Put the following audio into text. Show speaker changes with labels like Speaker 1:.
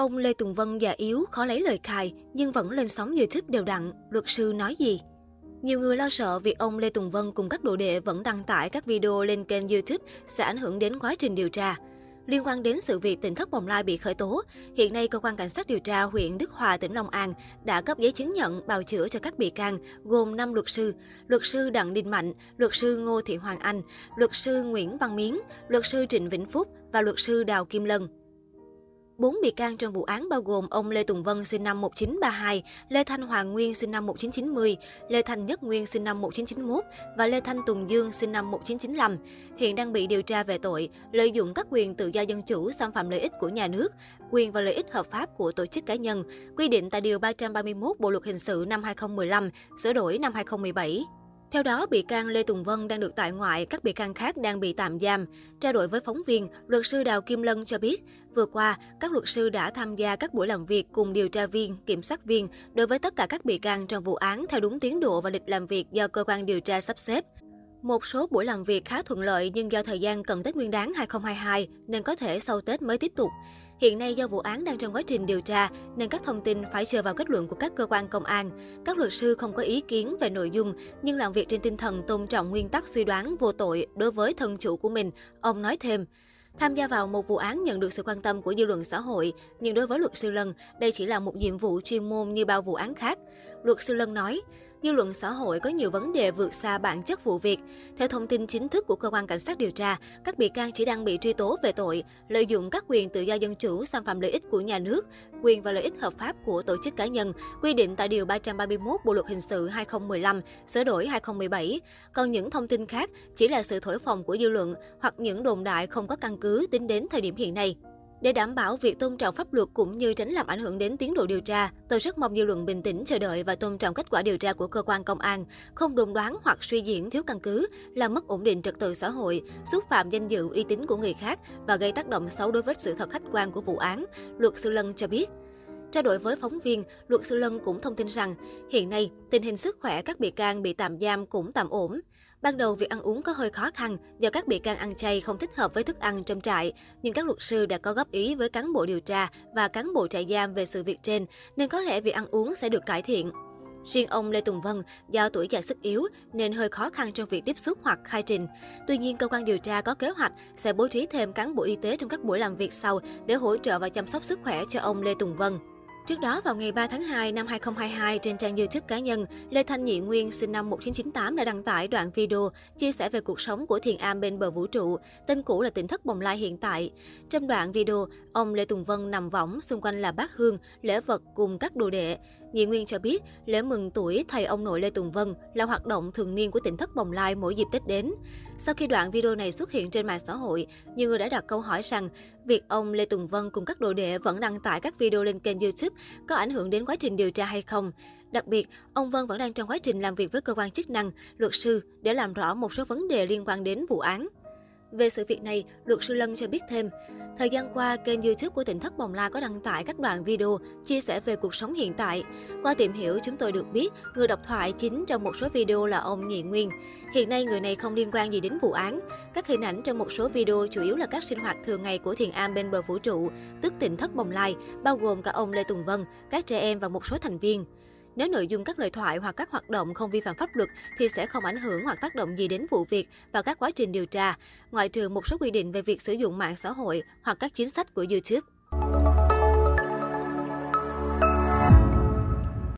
Speaker 1: Ông Lê Tùng Vân già yếu, khó lấy lời khai, nhưng vẫn lên sóng YouTube đều đặn. Luật sư nói gì? Nhiều người lo sợ việc ông Lê Tùng Vân cùng các đồ đệ vẫn đăng tải các video lên kênh YouTube sẽ ảnh hưởng đến quá trình điều tra. Liên quan đến sự việc tỉnh thất bồng lai bị khởi tố, hiện nay cơ quan cảnh sát điều tra huyện Đức Hòa, tỉnh Long An đã cấp giấy chứng nhận bào chữa cho các bị can gồm 5 luật sư, luật sư Đặng Đình Mạnh, luật sư Ngô Thị Hoàng Anh, luật sư Nguyễn Văn Miến, luật sư Trịnh Vĩnh Phúc và luật sư Đào Kim Lân. Bốn bị can trong vụ án bao gồm ông Lê Tùng Vân sinh năm 1932, Lê Thanh Hoàng Nguyên sinh năm 1990, Lê Thanh Nhất Nguyên sinh năm 1991 và Lê Thanh Tùng Dương sinh năm 1995. Hiện đang bị điều tra về tội lợi dụng các quyền tự do dân chủ xâm phạm lợi ích của nhà nước, quyền và lợi ích hợp pháp của tổ chức cá nhân, quy định tại Điều 331 Bộ Luật Hình sự năm 2015, sửa đổi năm 2017. Theo đó, bị can Lê Tùng Vân đang được tại ngoại, các bị can khác đang bị tạm giam. Trao đổi với phóng viên, luật sư Đào Kim Lân cho biết, vừa qua, các luật sư đã tham gia các buổi làm việc cùng điều tra viên, kiểm soát viên đối với tất cả các bị can trong vụ án theo đúng tiến độ và lịch làm việc do cơ quan điều tra sắp xếp. Một số buổi làm việc khá thuận lợi nhưng do thời gian cận Tết Nguyên đán 2022 nên có thể sau Tết mới tiếp tục. Hiện nay do vụ án đang trong quá trình điều tra nên các thông tin phải chờ vào kết luận của các cơ quan công an. Các luật sư không có ý kiến về nội dung nhưng làm việc trên tinh thần tôn trọng nguyên tắc suy đoán vô tội đối với thân chủ của mình, ông nói thêm. Tham gia vào một vụ án nhận được sự quan tâm của dư luận xã hội, nhưng đối với luật sư Lân, đây chỉ là một nhiệm vụ chuyên môn như bao vụ án khác. Luật sư Lân nói, dư luận xã hội có nhiều vấn đề vượt xa bản chất vụ việc. Theo thông tin chính thức của cơ quan cảnh sát điều tra, các bị can chỉ đang bị truy tố về tội lợi dụng các quyền tự do dân chủ xâm phạm lợi ích của nhà nước, quyền và lợi ích hợp pháp của tổ chức cá nhân, quy định tại Điều 331 Bộ Luật Hình sự 2015, sửa đổi 2017. Còn những thông tin khác chỉ là sự thổi phồng của dư luận hoặc những đồn đại không có căn cứ tính đến thời điểm hiện nay. Để đảm bảo việc tôn trọng pháp luật cũng như tránh làm ảnh hưởng đến tiến độ điều tra, tôi rất mong dư luận bình tĩnh chờ đợi và tôn trọng kết quả điều tra của cơ quan công an, không đồn đoán hoặc suy diễn thiếu căn cứ, làm mất ổn định trật tự xã hội, xúc phạm danh dự uy tín của người khác và gây tác động xấu đối với sự thật khách quan của vụ án, luật sư Lân cho biết. Trao đổi với phóng viên, luật sư Lân cũng thông tin rằng, hiện nay, tình hình sức khỏe các bị can bị tạm giam cũng tạm ổn. Ban đầu việc ăn uống có hơi khó khăn do các bị can ăn chay không thích hợp với thức ăn trong trại, nhưng các luật sư đã có góp ý với cán bộ điều tra và cán bộ trại giam về sự việc trên, nên có lẽ việc ăn uống sẽ được cải thiện. Riêng ông Lê Tùng Vân, do tuổi già sức yếu nên hơi khó khăn trong việc tiếp xúc hoặc khai trình. Tuy nhiên, cơ quan điều tra có kế hoạch sẽ bố trí thêm cán bộ y tế trong các buổi làm việc sau để hỗ trợ và chăm sóc sức khỏe cho ông Lê Tùng Vân. Trước đó, vào ngày 3 tháng 2 năm 2022, trên trang YouTube cá nhân, Lê Thanh Nhị Nguyên sinh năm 1998 đã đăng tải đoạn video chia sẻ về cuộc sống của thiền am bên bờ vũ trụ, tên cũ là tỉnh thất Bồng Lai hiện tại. Trong đoạn video, ông Lê Tùng Vân nằm võng, xung quanh là bát hương, lễ vật cùng các đồ đệ. Nhị Nguyên cho biết, lễ mừng tuổi thầy ông nội Lê Tùng Vân là hoạt động thường niên của tỉnh thất Bồng Lai mỗi dịp Tết đến. Sau khi đoạn video này xuất hiện trên mạng xã hội, nhiều người đã đặt câu hỏi rằng việc ông Lê Tùng Vân cùng các đồ đệ vẫn đăng tải các video lên kênh YouTube có ảnh hưởng đến quá trình điều tra hay không. Đặc biệt, ông Vân vẫn đang trong quá trình làm việc với cơ quan chức năng, luật sư để làm rõ một số vấn đề liên quan đến vụ án. Về sự việc này, luật sư Lân cho biết thêm, thời gian qua, kênh YouTube của tỉnh Thất Bồng Lai có đăng tải các đoạn video chia sẻ về cuộc sống hiện tại. Qua tìm hiểu, chúng tôi được biết người độc thoại chính trong một số video là ông Nhị Nguyên. Hiện nay, người này không liên quan gì đến vụ án. Các hình ảnh trong một số video chủ yếu là các sinh hoạt thường ngày của thiền am bên bờ vũ trụ, tức tỉnh Thất Bồng Lai, bao gồm cả ông Lê Tùng Vân, các trẻ em và một số thành viên. Nếu nội dung các lời thoại hoặc các hoạt động không vi phạm pháp luật thì sẽ không ảnh hưởng hoặc tác động gì đến vụ việc và các quá trình điều tra, ngoại trừ một số quy định về việc sử dụng mạng xã hội hoặc các chính sách của YouTube.